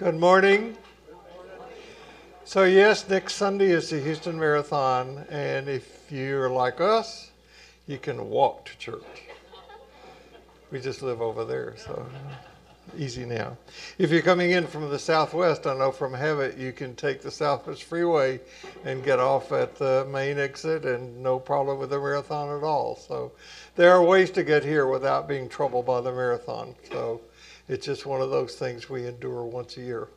Good morning. So, yes, next Sunday is the Houston Marathon, and if you're like us, you can walk to church. We just live over there, so easy now. If you're coming in from the southwest, I know from Habit you can take the Southwest Freeway and get off at the main exit, and no problem with the marathon at all. So, there are ways to get here without being troubled by the marathon. So, it's just one of those things we endure once a year.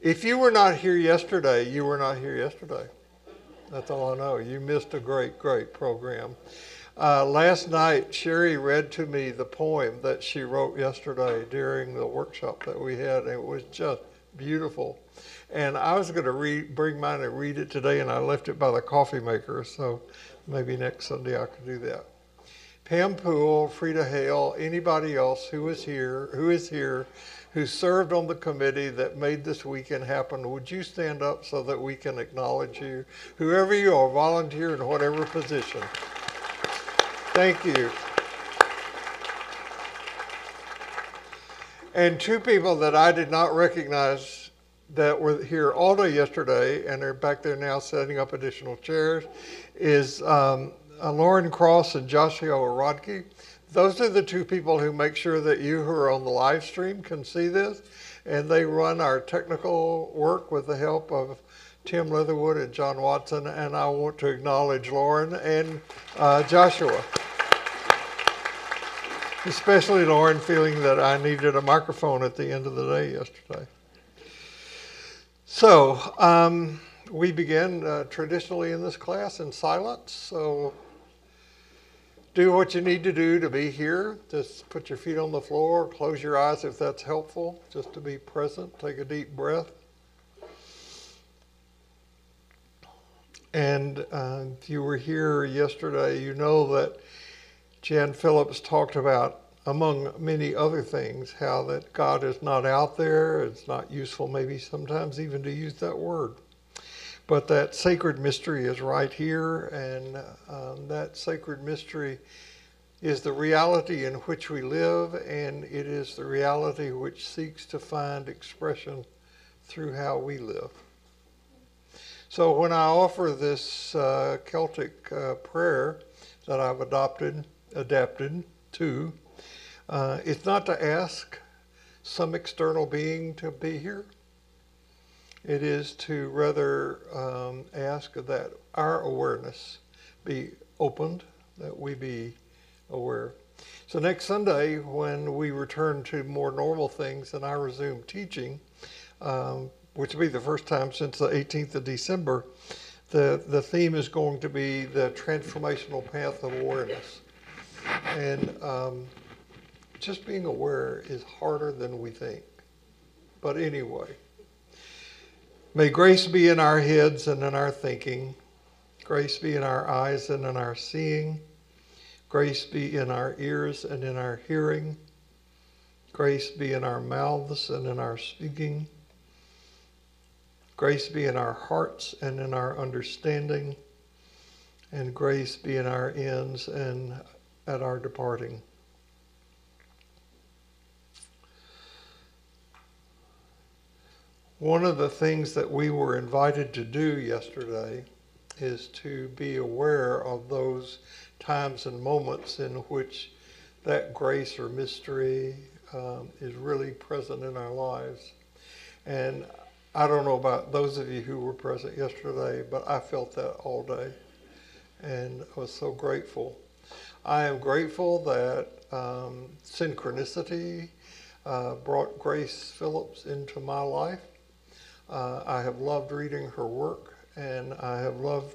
If you were not here yesterday, you were not here yesterday. That's all I know. You missed a great, great program. Uh, last night, Sherry read to me the poem that she wrote yesterday during the workshop that we had. It was just beautiful. And I was going to read, bring mine and read it today, and I left it by the coffee maker. So maybe next Sunday I could do that. Pam Poole, Frida Hale, anybody else who is here, who is here, who served on the committee that made this weekend happen, would you stand up so that we can acknowledge you? Whoever you are, volunteer in whatever position. Thank you. And two people that I did not recognize that were here all day yesterday and are back there now setting up additional chairs is um, uh, Lauren Cross and Joshua Rodke. Those are the two people who make sure that you who are on the live stream can see this. And they run our technical work with the help of Tim Leatherwood and John Watson. And I want to acknowledge Lauren and uh, Joshua. Especially Lauren feeling that I needed a microphone at the end of the day yesterday. So, um, we begin uh, traditionally in this class in silence. So, do what you need to do to be here. Just put your feet on the floor, close your eyes if that's helpful, just to be present. Take a deep breath. And uh, if you were here yesterday, you know that Jan Phillips talked about, among many other things, how that God is not out there. It's not useful, maybe sometimes even to use that word. But that sacred mystery is right here, and um, that sacred mystery is the reality in which we live, and it is the reality which seeks to find expression through how we live. So when I offer this uh, Celtic uh, prayer that I've adopted, adapted to, uh, it's not to ask some external being to be here. It is to rather um, ask that our awareness be opened, that we be aware. So next Sunday, when we return to more normal things and I resume teaching, um, which will be the first time since the 18th of December, the, the theme is going to be the transformational path of awareness. And um, just being aware is harder than we think. But anyway, May grace be in our heads and in our thinking. Grace be in our eyes and in our seeing. Grace be in our ears and in our hearing. Grace be in our mouths and in our speaking. Grace be in our hearts and in our understanding. And grace be in our ends and at our departing. One of the things that we were invited to do yesterday is to be aware of those times and moments in which that grace or mystery um, is really present in our lives. And I don't know about those of you who were present yesterday, but I felt that all day. And I was so grateful. I am grateful that um, synchronicity uh, brought Grace Phillips into my life. Uh, I have loved reading her work, and I have loved,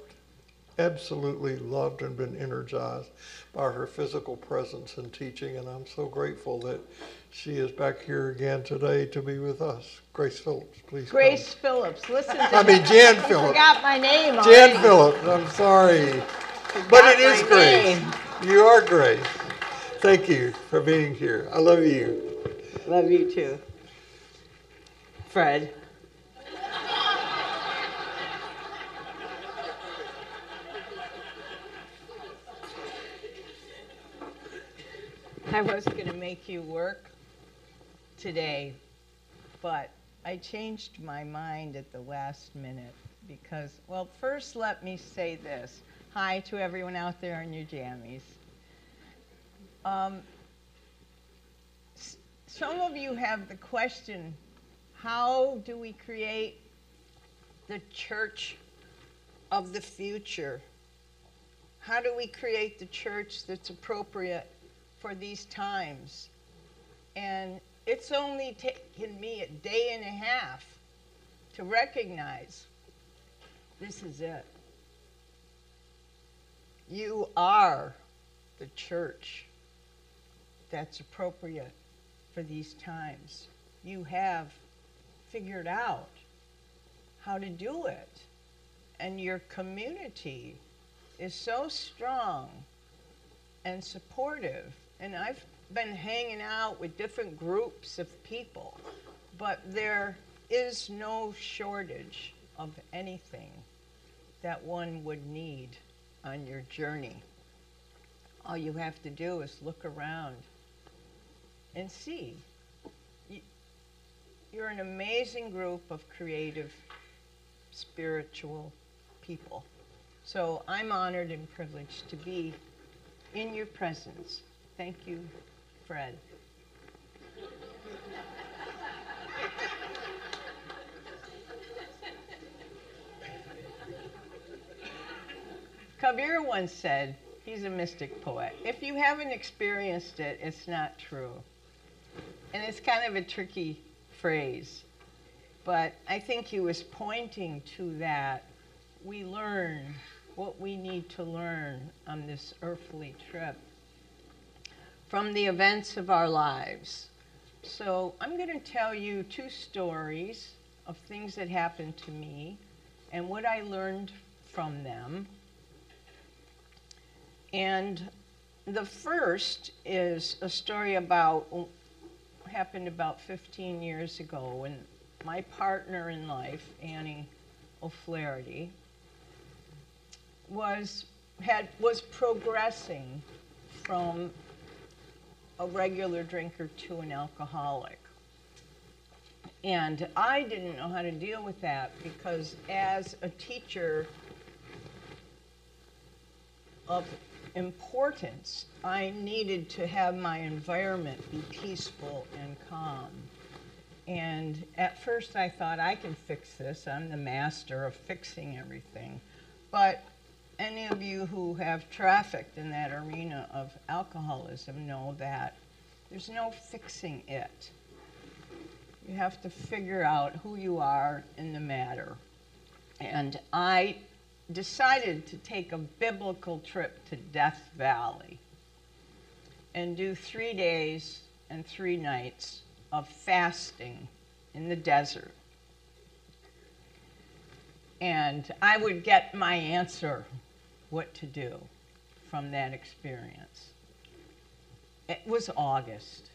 absolutely loved, and been energized by her physical presence and teaching. And I'm so grateful that she is back here again today to be with us. Grace Phillips, please. Grace come. Phillips, listen to I mean Jan Phillips. I Phillips. forgot my name Jan already. Phillips. I'm sorry, but it is Grace. name. You are Grace. Thank you for being here. I love you. Love you too. Fred. I was going to make you work today but I changed my mind at the last minute because, well, first let me say this. Hi to everyone out there in your jammies. Um, some of you have the question how do we create the church of the future? How do we create the church that's appropriate for these times? And it's only taken me a day and a half to recognize this is it. You are the church that's appropriate for these times. You have figured out how to do it. And your community is so strong and supportive. And I've been hanging out with different groups of people, but there is no shortage of anything that one would need on your journey. All you have to do is look around and see. You're an amazing group of creative, spiritual people. So I'm honored and privileged to be in your presence. Thank you, Fred. Kabir once said, he's a mystic poet, if you haven't experienced it, it's not true. And it's kind of a tricky phrase, but I think he was pointing to that. We learn what we need to learn on this earthly trip from the events of our lives. So I'm going to tell you two stories of things that happened to me and what I learned from them. And the first is a story about happened about 15 years ago when my partner in life, Annie O'Flaherty, was had was progressing from a regular drinker to an alcoholic. And I didn't know how to deal with that because as a teacher of importance, I needed to have my environment be peaceful and calm. And at first I thought I can fix this. I'm the master of fixing everything. But any of you who have trafficked in that arena of alcoholism know that there's no fixing it. You have to figure out who you are in the matter. And I decided to take a biblical trip to Death Valley and do three days and three nights of fasting in the desert. And I would get my answer what to do from that experience. It was August.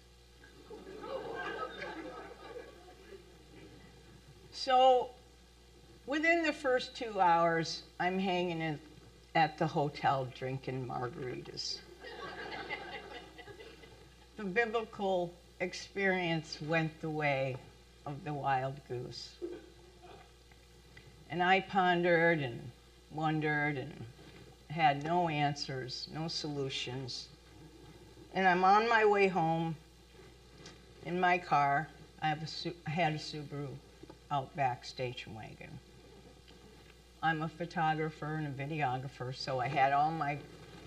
So within the first two hours, I'm hanging in, at the hotel drinking margaritas. the biblical experience went the way of the wild goose. And I pondered and wondered and had no answers, no solutions. And I'm on my way home in my car. I, have a, I had a Subaru Outback station wagon. I'm a photographer and a videographer, so I had all my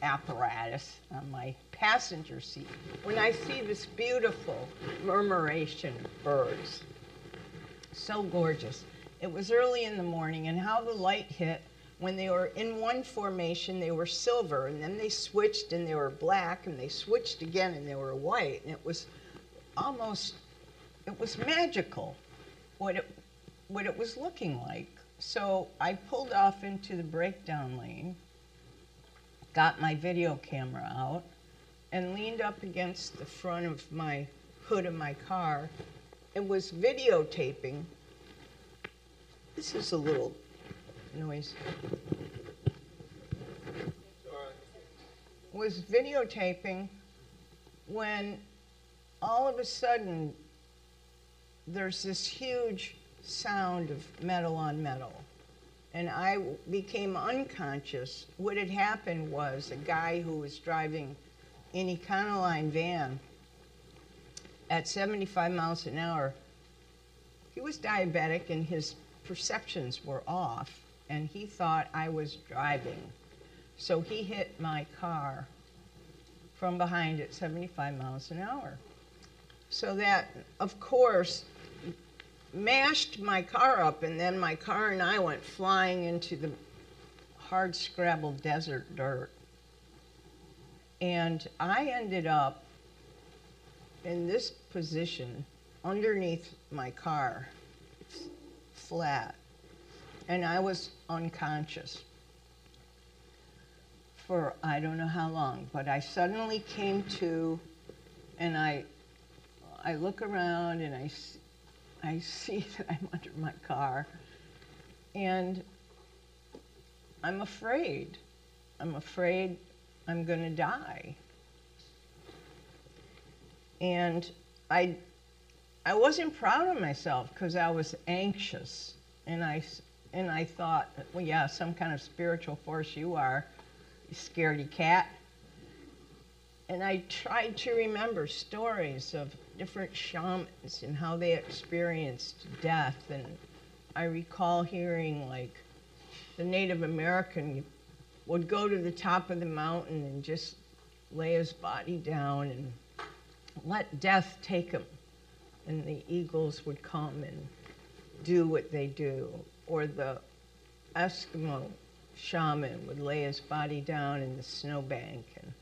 apparatus on my passenger seat. When I see this beautiful murmuration of birds, so gorgeous. It was early in the morning, and how the light hit when they were in one formation, they were silver, and then they switched and they were black, and they switched again and they were white, and it was almost, it was magical what it, what it was looking like. So I pulled off into the breakdown lane, got my video camera out, and leaned up against the front of my hood of my car and was videotaping. This is a little noise. Was videotaping when all of a sudden there's this huge sound of metal on metal. And I became unconscious. What had happened was a guy who was driving an Econoline van at 75 miles an hour, he was diabetic and his perceptions were off, and he thought I was driving. So he hit my car from behind at 75 miles an hour. So that, of course, mashed my car up, and then my car and I went flying into the hard scrabble desert dirt. And I ended up in this position underneath my car, flat, and I was unconscious for I don't know how long, but I suddenly came to, and I, I look around and I, I see that I'm under my car, and I'm afraid. I'm afraid I'm going to die. And I, I wasn't proud of myself because I was anxious, and I, and I thought, well, yeah, some kind of spiritual force you are, you scaredy cat. And I tried to remember stories of different shamans and how they experienced death. And I recall hearing like the Native American would go to the top of the mountain and just lay his body down and let death take him. And the eagles would come and do what they do. Or the Eskimo shaman would lay his body down in the snowbank and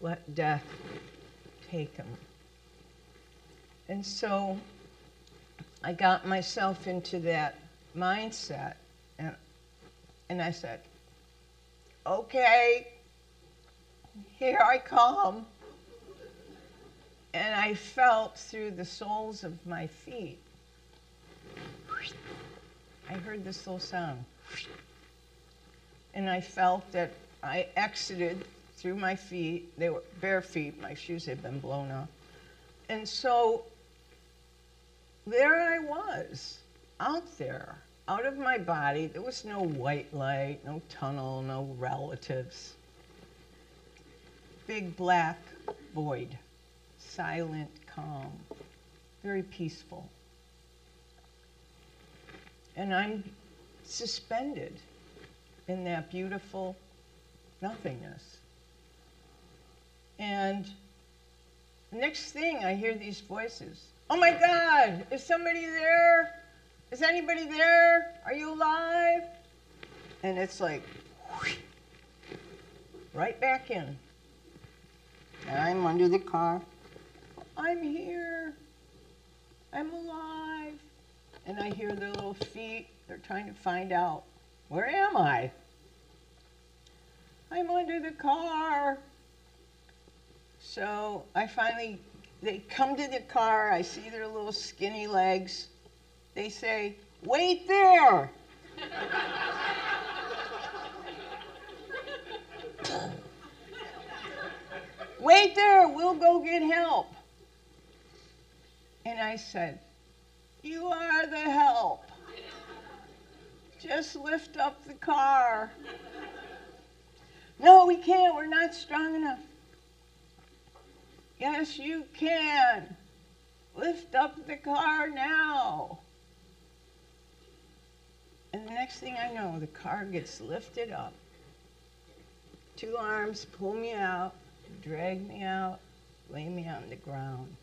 let death take him. And so I got myself into that mindset and, and I said, okay, here I come. And I felt through the soles of my feet. I heard this little sound. And I felt that I exited through my feet. They were bare feet, my shoes had been blown off. And so there I was, out there, out of my body. There was no white light, no tunnel, no relatives. Big black void, silent, calm, very peaceful. And I'm suspended in that beautiful nothingness. And next thing I hear these voices. Oh my God, is somebody there? Is anybody there? Are you alive? And it's like, whoosh, right back in. And I'm under the car. I'm here. I'm alive. And I hear their little feet. They're trying to find out where am I? I'm under the car. So I finally, they come to the car. I see their little skinny legs. They say, Wait there. Wait there. We'll go get help. And I said, You are the help. Just lift up the car. No, we can't. We're not strong enough. Yes, you can. Lift up the car now. And the next thing I know, the car gets lifted up. Two arms pull me out, drag me out, lay me on the ground.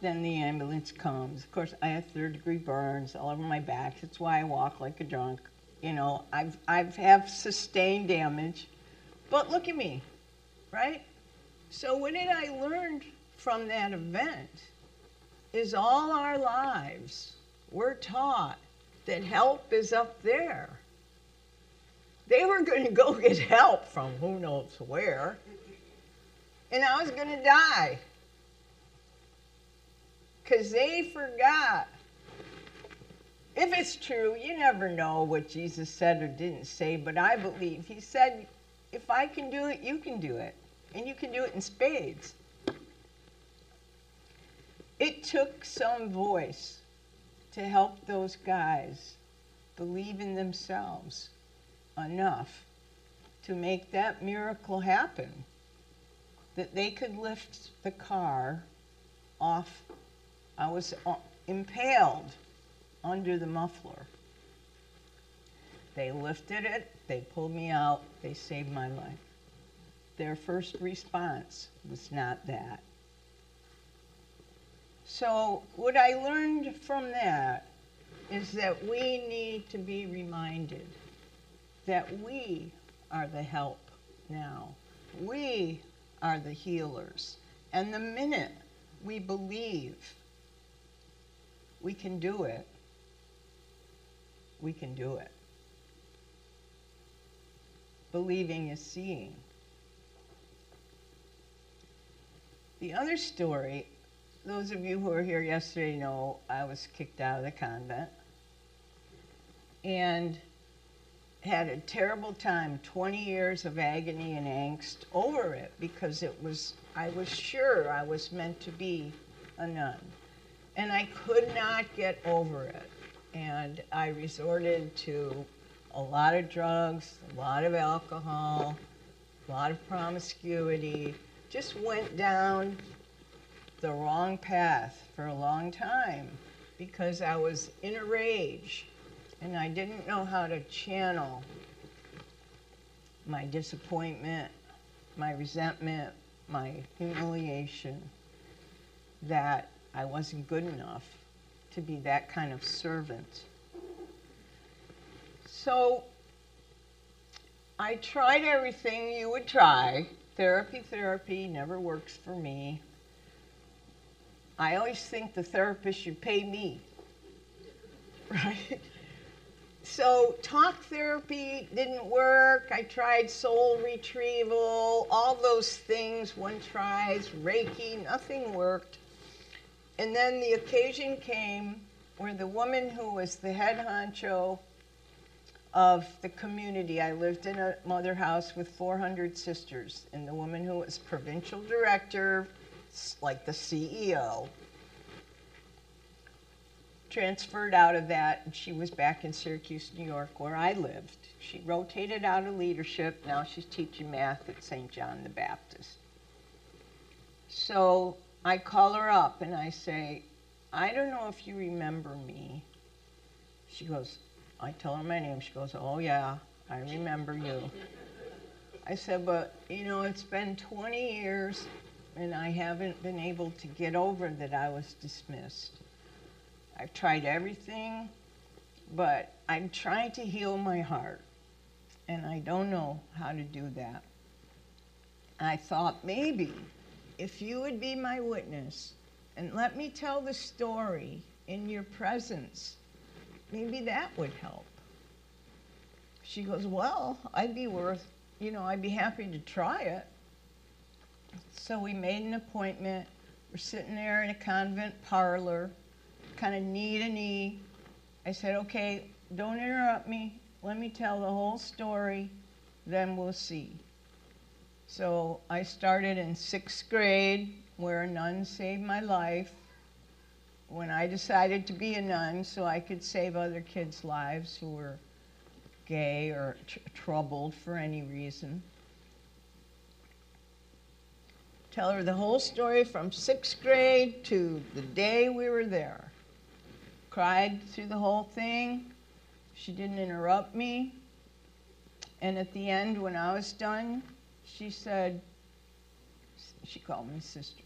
Then the ambulance comes. Of course, I have third degree burns all over my back. That's why I walk like a drunk. You know, I've I've have sustained damage. But look at me, right? So what did I learn from that event? Is all our lives we're taught that help is up there. They were going to go get help from who knows where, and I was going to die because they forgot. If it's true, you never know what Jesus said or didn't say, but I believe he said, if I can do it, you can do it. And you can do it in spades. it took some voice to help those guys believe in themselves enough to make that miracle happen that they could lift the car off. I was uh, impaled under the muffler. They lifted it, they pulled me out, they saved my life. Their first response was not that. So, what I learned from that is that we need to be reminded that we are the help now. We are the healers. And the minute we believe we can do it, we can do it. Believing is seeing. The other story, those of you who were here yesterday know I was kicked out of the convent and had a terrible time 20 years of agony and angst over it because it was i was sure i was meant to be a nun and i could not get over it. And i resorted to a lot of drugs a lot of alcohol a lot of promiscuity. Just went down the wrong path for a long time because i was in a rage and I didn't know how to channel my disappointment, my resentment, my humiliation that I wasn't good enough to be that kind of servant. So I tried everything you would try. Therapy, therapy never works for me. I always think the therapist should pay me, right? so talk therapy didn't work. I tried soul retrieval, all those things one tries, Reiki, nothing worked. And then the occasion came where the woman who was the head honcho of the community, I lived in a mother house with 400 sisters, and the woman who was provincial director, like the CEO, transferred out of that and she was back in Syracuse, New York, where I lived. She rotated out of leadership. Now she's teaching math at St. John the Baptist. So I call her up and I say, I don't know if you remember me. She goes, I tell her my name. She goes, Oh, yeah, I remember you. I said, But, you know, it's been 20 years and I haven't been able to get over that I was dismissed. I've tried everything, but I'm trying to heal my heart, and I don't know how to do that. I thought maybe if you would be my witness and let me tell the story in your presence, maybe that would help. She goes, Well, I'd be worth, you know, I'd be happy to try it. So we made an appointment. We're sitting there in a convent parlor kind of knee to knee. I said, okay, don't interrupt me. Let me tell the whole story, then we'll see. So I started in sixth grade, where a nun saved my life. When I decided to be a nun, so I could save other kids' lives who were gay or tr- troubled for any reason. Tell her the whole story from sixth grade to the day we were there cried through the whole thing. She didn't interrupt me. And at the end, when I was done, she said, she called me sister.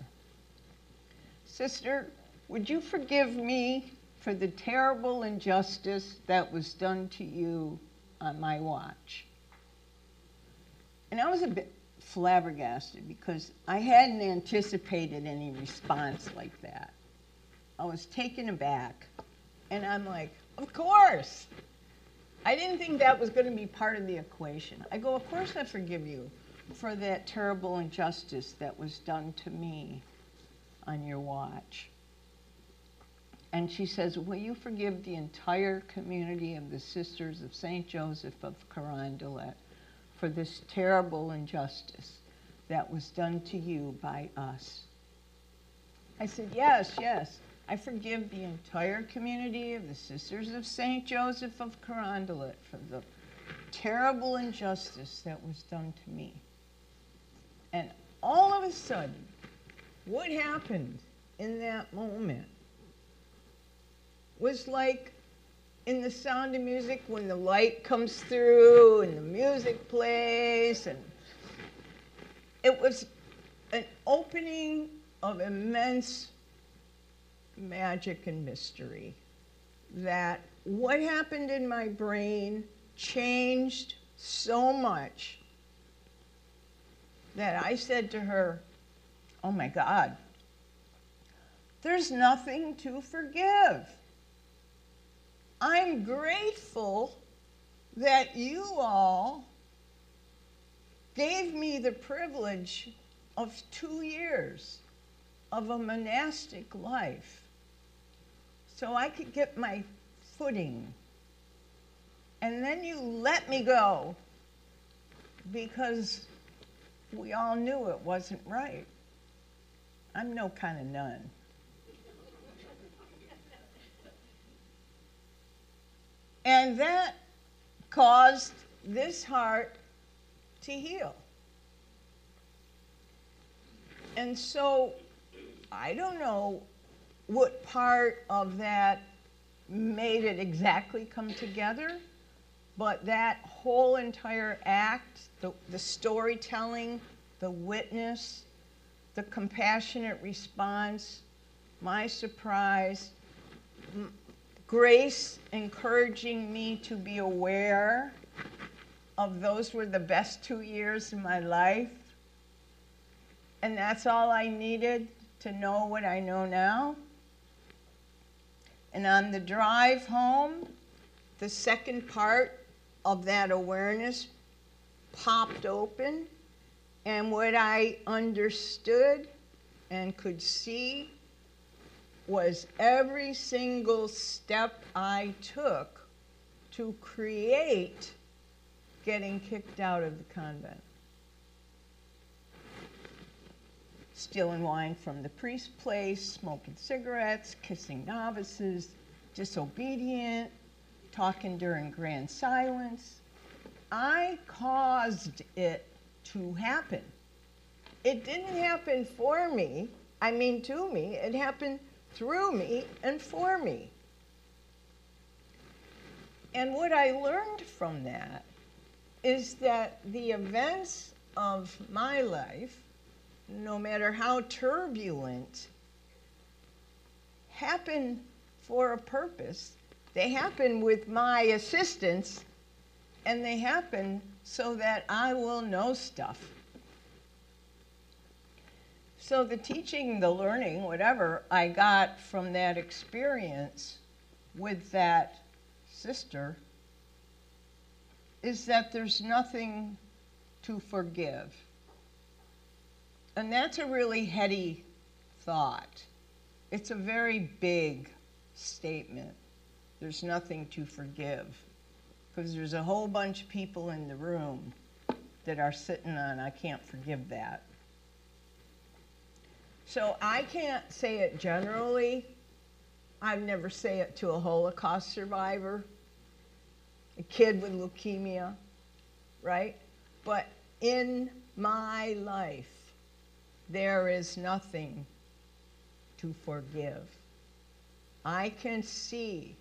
Sister, would you forgive me for the terrible injustice that was done to you on my watch? And I was a bit flabbergasted because I hadn't anticipated any response like that. I was taken aback. And I'm like, of course. I didn't think that was going to be part of the equation. I go, of course I forgive you for that terrible injustice that was done to me on your watch. And she says, Will you forgive the entire community of the Sisters of St. Joseph of Carondelet for this terrible injustice that was done to you by us? I said, Yes, yes. I forgive the entire community of the Sisters of St. Joseph of Carondelet for the terrible injustice that was done to me. And all of a sudden, what happened in that moment was like in the sound of music when the light comes through and the music plays and it was an opening of immense magic and mystery that what happened in my brain changed so much that I said to her, Oh my God, there's nothing to forgive. I'm grateful that you all gave me the privilege of two years of a monastic life so I could get my footing. And then you let me go because we all knew it wasn't right. I'm no kind of nun. And that caused this heart to heal. And so I don't know what part of that made it exactly come together, but that whole entire act, the, the storytelling, the witness, the compassionate response, my surprise, grace encouraging me to be aware of those were the best two years in my life. And that's all I needed to know what I know now. And on the drive home, the second part of that awareness popped open. And what I understood and could see was every single step I took to create getting kicked out of the convent. Stealing wine from the priest's place, smoking cigarettes, kissing novices, disobedient, talking during grand silence. I caused it to happen. It didn't happen for me, I mean to me, it happened through me and for me. And what I learned from that is that the events of my life, no matter how turbulent, happen for a purpose. They happen with my assistance, and they happen so that I will know stuff. So, the teaching, the learning, whatever I got from that experience with that sister is that there's nothing to forgive. And that's a really heady thought. It's a very big statement. There's nothing to forgive. Because there's a whole bunch of people in the room that are sitting on, I can't forgive that. So I can't say it generally. I'd never say it to a Holocaust survivor, a kid with leukemia, right? But in my life, there is nothing to forgive. I can see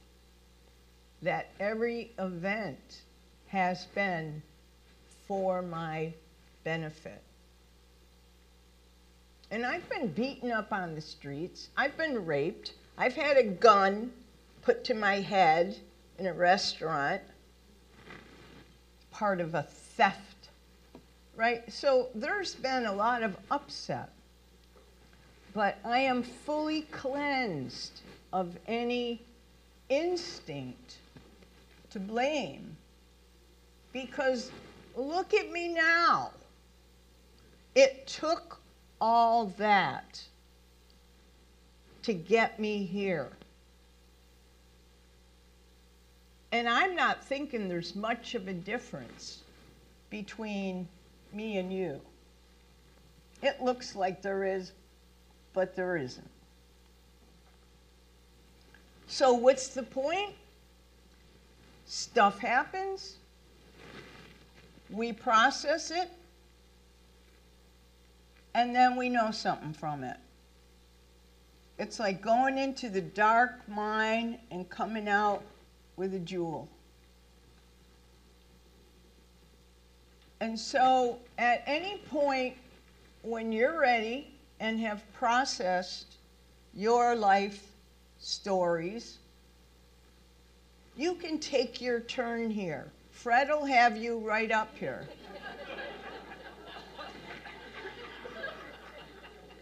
that every event has been for my benefit. And I've been beaten up on the streets. I've been raped. I've had a gun put to my head in a restaurant, part of a theft, right? So there's been a lot of upset. But I am fully cleansed of any instinct to blame. Because look at me now. It took all that to get me here. And I'm not thinking there's much of a difference between me and you. It looks like there is, but there isn't. So, what's the point? Stuff happens, we process it, and then we know something from it. It's like going into the dark mine and coming out with a jewel. And so, at any point when you're ready and have processed your life stories, you can take your turn here. Fred will have you right up here.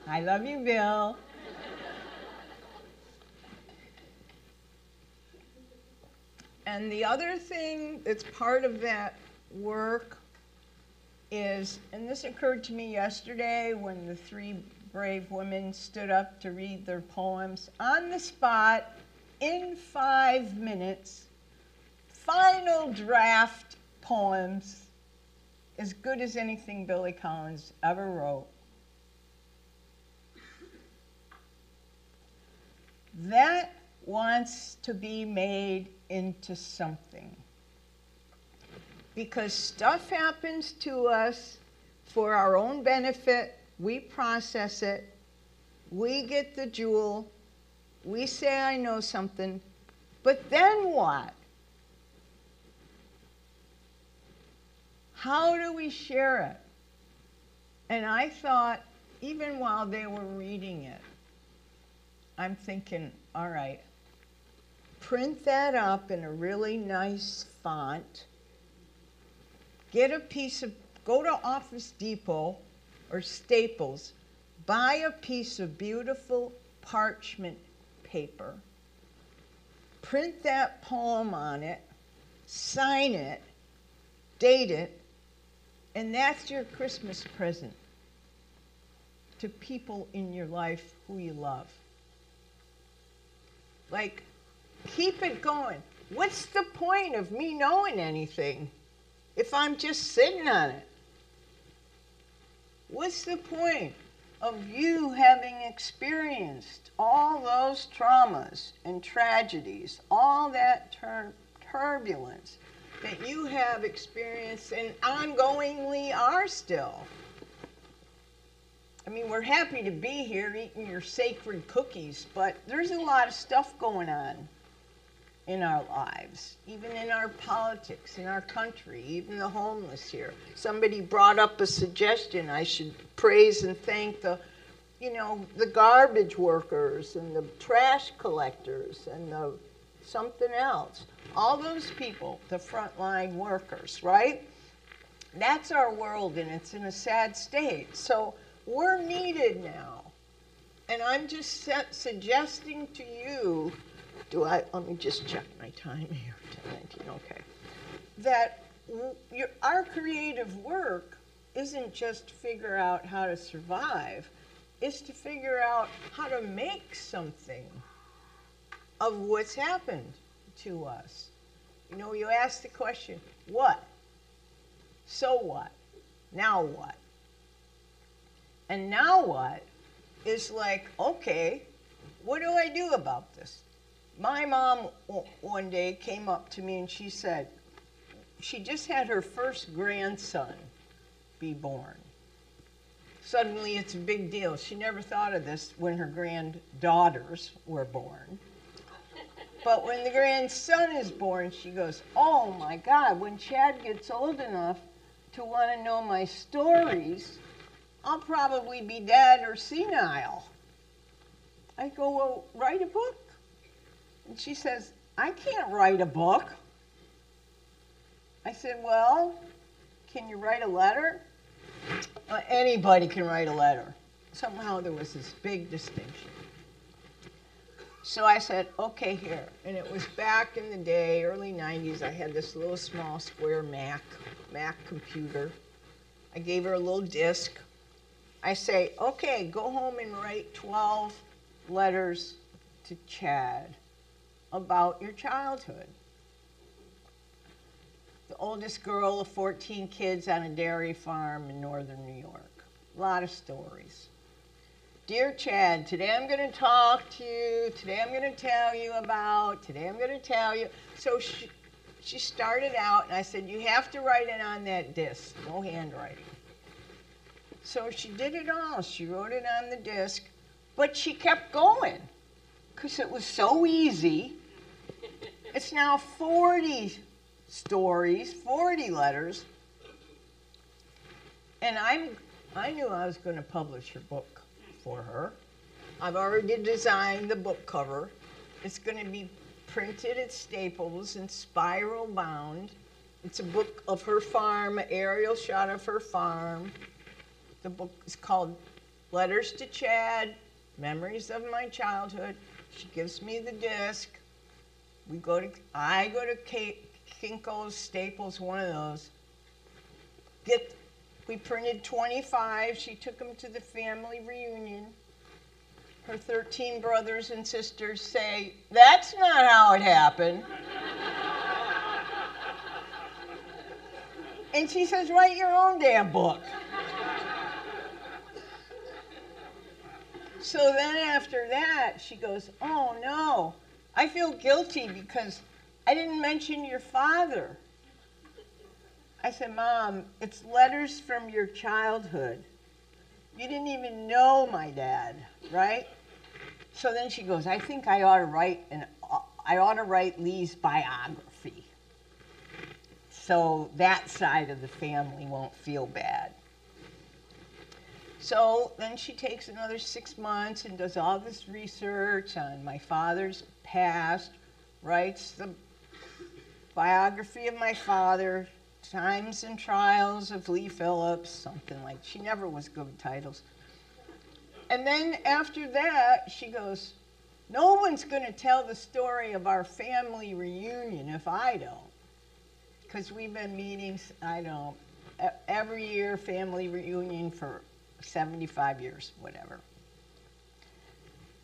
I love you, Bill. And the other thing that's part of that work is, and this occurred to me yesterday when the three brave women stood up to read their poems on the spot in five minutes, final draft poems as good as anything Billy Collins ever wrote. That wants to be made into something. Because stuff happens to us for our own benefit, we process it, we get the jewel, we say, I know something, but then what? How do we share it? And I thought, even while they were reading it, I'm thinking, all right, print that up in a really nice font. Get a piece of, go to Office Depot or Staples, buy a piece of beautiful parchment paper, print that poem on it, sign it, date it, and that's your Christmas present to people in your life who you love. Like, keep it going. What's the point of me knowing anything if I'm just sitting on it? What's the point of you having experienced all those traumas and tragedies, all that tur- turbulence that you have experienced and ongoingly are still? I mean, we're happy to be here eating your sacred cookies, but there's a lot of stuff going on in our lives, even in our politics, in our country, even the homeless here. Somebody brought up a suggestion I should praise and thank the, you know, the garbage workers and the trash collectors and the something else. All those people, the frontline workers, right? That's our world and it's in a sad state. So we're needed now. And I'm just suggesting to you do I, let me just check my time here, 1019, okay. That your, our creative work isn't just to figure out how to survive, it's to figure out how to make something of what's happened to us. You know, you ask the question, what? So what? Now what? And now what is like, okay, what do I do about this? My mom one day came up to me and she said, she just had her first grandson be born. Suddenly it's a big deal. She never thought of this when her granddaughters were born. But when the grandson is born, she goes, Oh my God, when Chad gets old enough to want to know my stories, I'll probably be dead or senile. I go, Well, write a book. And she says, I can't write a book. I said, Well, can you write a letter? Uh, anybody can write a letter. Somehow there was this big distinction. So I said, okay, here. And it was back in the day, early 90s, I had this little small square Mac, Mac computer. I gave her a little disk. I say, okay, go home and write 12 letters to Chad about your childhood. The oldest girl of 14 kids on a dairy farm in northern New York. A lot of stories. Dear Chad, today I'm going to talk to you. Today I'm going to tell you about. Today I'm going to tell you. So she, she started out, and I said, You have to write it on that disc, no handwriting. So she did it all. She wrote it on the disc, but she kept going because it was so easy. It's now 40 stories, 40 letters. And I'm, I knew I was going to publish her book for her. I've already designed the book cover. It's going to be printed at Staples and spiral bound. It's a book of her farm, aerial shot of her farm. The book is called Letters to Chad, Memories of My Childhood. She gives me the disc. We go to, I go to Kinko's, Staples, one of those. Get, we printed 25. She took them to the family reunion. Her 13 brothers and sisters say, That's not how it happened. and she says, Write your own damn book. So then after that, she goes, Oh no, I feel guilty because I didn't mention your father. I said, Mom, it's letters from your childhood. You didn't even know my dad, right? So then she goes, I think I ought to write an I ought to write Lee's biography. So that side of the family won't feel bad. So then she takes another six months and does all this research on my father's past, writes the biography of my father, Times and Trials of Lee Phillips, something like she never was good with titles. And then after that, she goes, No one's going to tell the story of our family reunion if I don't. Because we've been meeting, I don't, every year, family reunion for 75 years, whatever.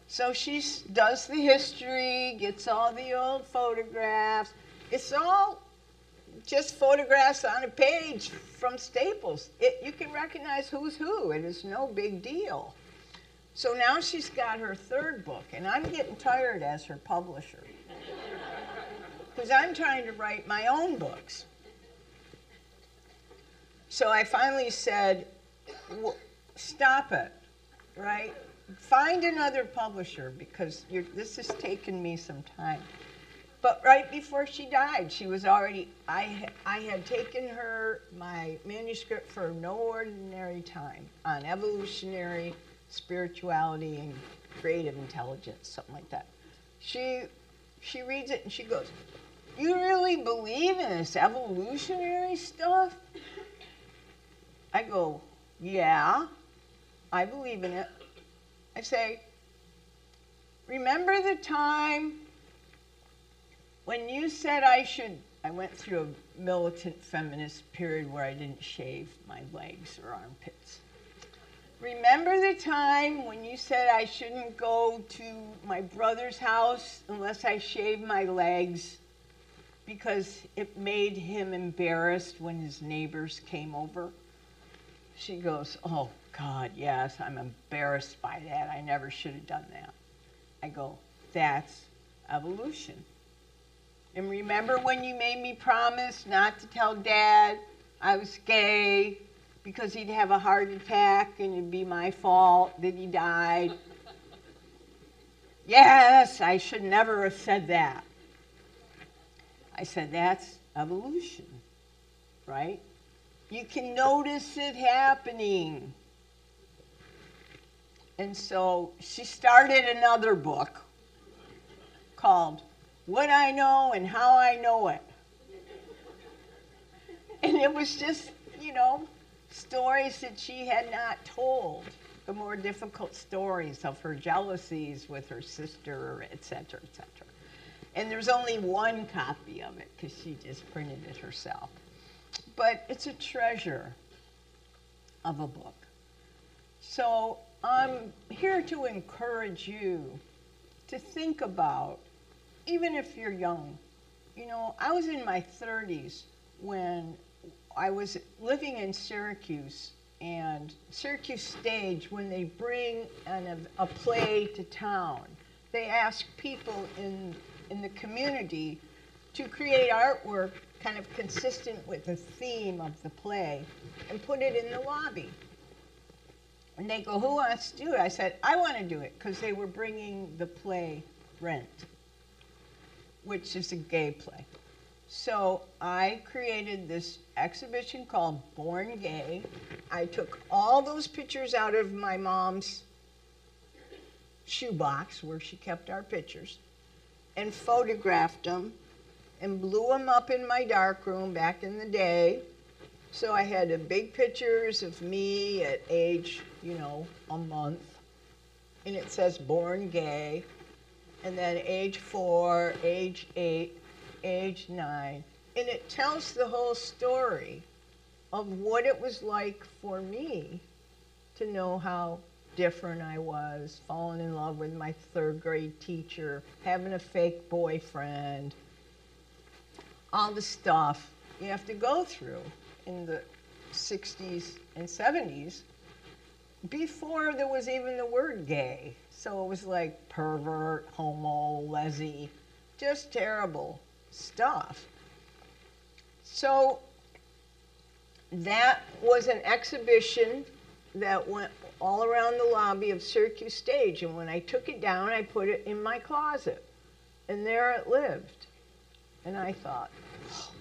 So she does the history, gets all the old photographs. It's all just photographs on a page from Staples. It, you can recognize who's who, and it's no big deal. So now she's got her third book, and I'm getting tired as her publisher. Because I'm trying to write my own books. So I finally said, stop it, right? Find another publisher because this has taken me some time. But right before she died, she was already, I, I had taken her, my manuscript for No Ordinary Time on evolutionary spirituality and creative intelligence, something like that. She, she reads it and she goes, You really believe in this evolutionary stuff? I go, Yeah. I believe in it. I say, remember the time when you said I should, I went through a militant feminist period where I didn't shave my legs or armpits. Remember the time when you said I shouldn't go to my brother's house unless I shaved my legs because it made him embarrassed when his neighbors came over? She goes, Oh, God, yes, I'm embarrassed by that. I never should have done that. I go, That's evolution. And remember when you made me promise not to tell dad I was gay because he'd have a heart attack and it'd be my fault that he died? yes, I should never have said that. I said, That's evolution, right? You can notice it happening. And so she started another book called What I Know and How I Know It. And it was just, you know, stories that she had not told, the more difficult stories of her jealousies with her sister, et cetera, et cetera. And there's only one copy of it because she just printed it herself but it's a treasure of a book. So I'm here to encourage you to think about, even if you're young. You know, I was in my 30s when I was living in Syracuse and Syracuse Stage, when they bring an, a play to town, they ask people in, in the community to create artwork kind of consistent with the theme of the play and put it in the lobby. And they go, Who wants to do it? I said, I want to do it because they were bringing the play Rent, which is a gay play. So I created this exhibition called Born Gay. I took all those pictures out of my mom's shoebox where she kept our pictures and photographed them and blew them up in my darkroom back in the day. So I had the big pictures of me at age, you know, a month. And it says born gay. And then age four, age eight, age nine. And it tells the whole story of what it was like for me to know how different I was, falling in love with my third grade teacher, having a fake boyfriend, all the stuff you have to go through in the 60s and 70s before there was even the word gay. So it was like pervert, homo, lesy, just terrible stuff. So that was an exhibition that went all around the lobby of Syracuse Stage. And when I took it down, I put it in my closet. And there it lived. And I thought, oh,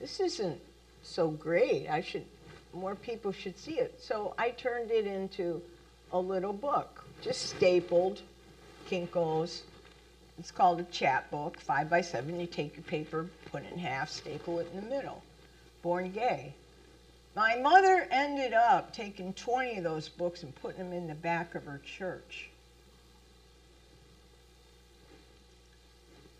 this isn't so great. I should, more people should see it. So I turned it into a little book, just stapled, Kinko's. It's called a chapbook, five by seven. You take your paper, put it in half, staple it in the middle. Born gay. My mother ended up taking 20 of those books and putting them in the back of her church.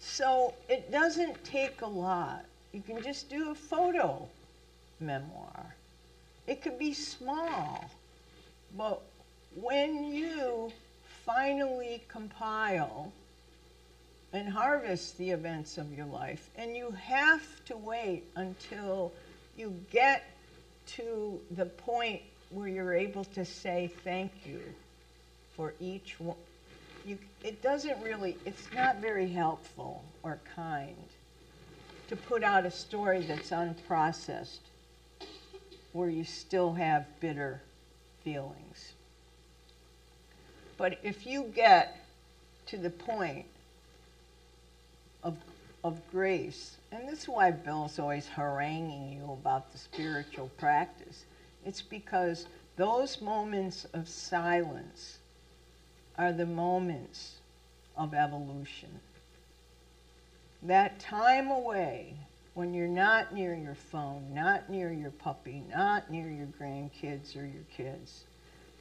So it doesn't take a lot. You can just do a photo memoir. It could be small, but when you finally compile and harvest the events of your life, and you have to wait until you get to the point where you're able to say thank you for each one. You, it doesn't really, it's not very helpful or kind to put out a story that's unprocessed where you still have bitter feelings. But if you get to the point of, of grace, and this is why Bill's always haranguing you about the spiritual practice, it's because those moments of silence are the moments of evolution. That time away when you're not near your phone, not near your puppy, not near your grandkids or your kids,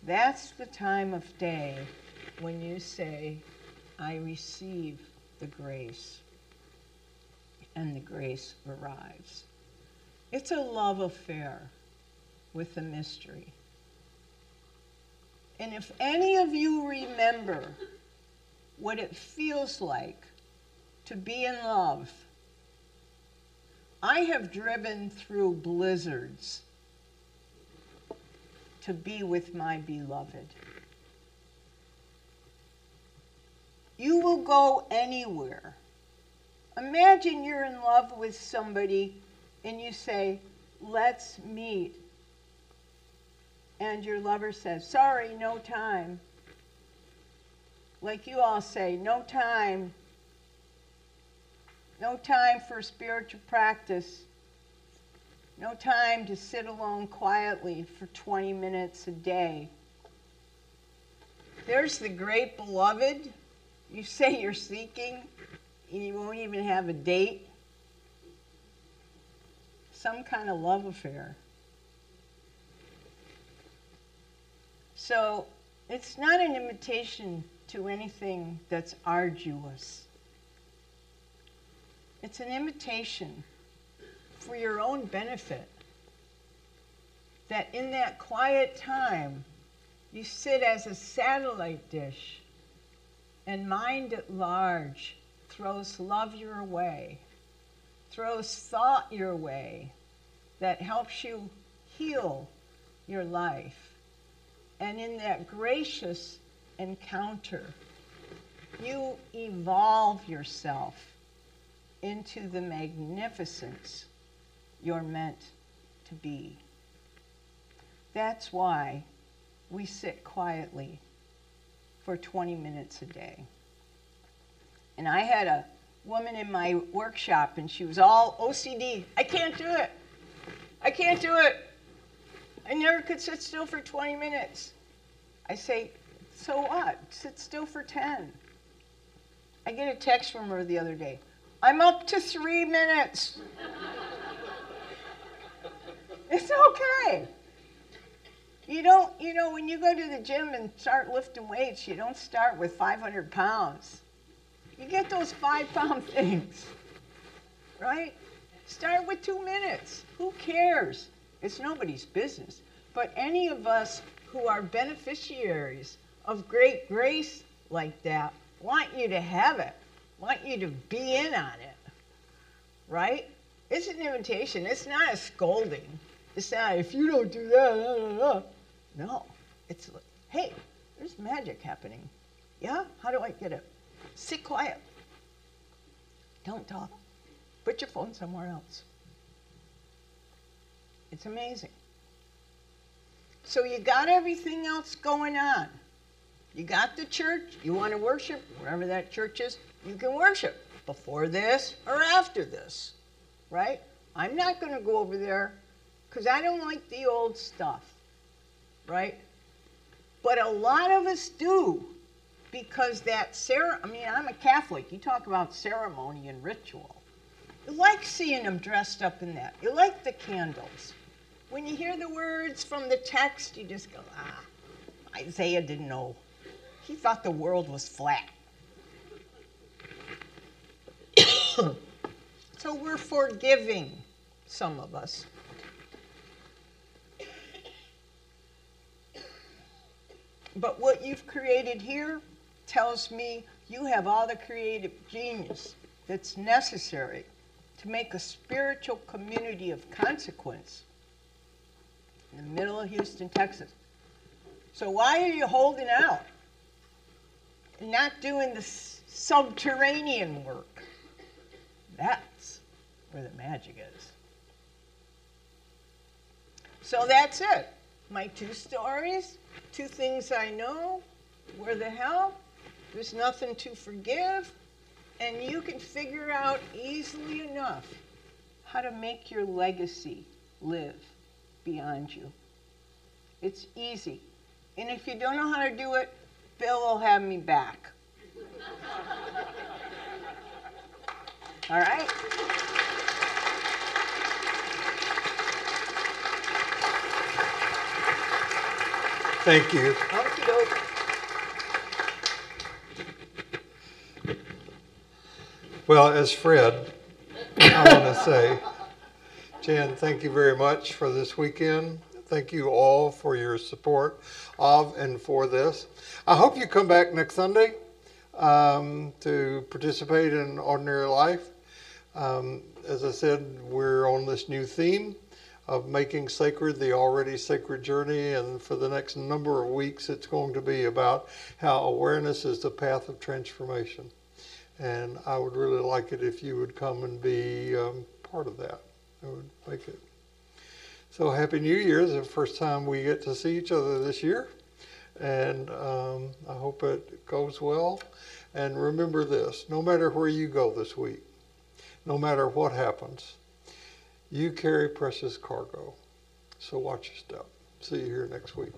that's the time of day when you say, I receive the grace, and the grace arrives. It's a love affair with a mystery. And if any of you remember what it feels like to be in love, I have driven through blizzards to be with my beloved. You will go anywhere. Imagine you're in love with somebody and you say, Let's meet. And your lover says, Sorry, no time. Like you all say, no time. No time for spiritual practice. No time to sit alone quietly for 20 minutes a day. There's the great beloved you say you're seeking, and you won't even have a date. Some kind of love affair. So it's not an invitation to anything that's arduous. It's an invitation for your own benefit. That in that quiet time, you sit as a satellite dish and mind at large throws love your way, throws thought your way that helps you heal your life. And in that gracious encounter, you evolve yourself into the magnificence you're meant to be. That's why we sit quietly for 20 minutes a day. And I had a woman in my workshop, and she was all OCD. I can't do it. I can't do it. I never could sit still for 20 minutes. I say, so what? Sit still for 10. I get a text from her the other day. I'm up to three minutes. It's okay. You don't, you know, when you go to the gym and start lifting weights, you don't start with 500 pounds. You get those five pound things, right? Start with two minutes. Who cares? It's nobody's business. But any of us who are beneficiaries of great grace like that want you to have it, want you to be in on it, right? It's an invitation. It's not a scolding. If you don't do that, da, da, da. no. It's hey, there's magic happening. Yeah? How do I get it? Sit quiet. Don't talk. Put your phone somewhere else. It's amazing. So you got everything else going on. You got the church, you want to worship, wherever that church is, you can worship before this or after this, right? I'm not going to go over there because I don't like the old stuff, right? But a lot of us do because that cere- I mean, I'm a Catholic. You talk about ceremony and ritual. You like seeing them dressed up in that. You like the candles. When you hear the words from the text, you just go, ah, Isaiah didn't know. He thought the world was flat. so we're forgiving, some of us. But what you've created here tells me you have all the creative genius that's necessary to make a spiritual community of consequence in the middle of Houston, Texas. So why are you holding out not doing the subterranean work? That's where the magic is. So that's it. My two stories, two things I know. Where the hell? There's nothing to forgive. And you can figure out easily enough how to make your legacy live beyond you. It's easy. And if you don't know how to do it, Bill will have me back. All right? Thank you. Well, as Fred, I want to say, Jan, thank you very much for this weekend. Thank you all for your support of and for this. I hope you come back next Sunday um, to participate in ordinary life. Um, as I said, we're on this new theme of making sacred the already sacred journey, and for the next number of weeks, it's going to be about how awareness is the path of transformation. And I would really like it if you would come and be um, part of that. It would make it. So Happy New Year! It's the first time we get to see each other this year, and um, I hope it goes well. And remember this: no matter where you go this week, no matter what happens, you carry precious cargo. So watch your step. See you here next week.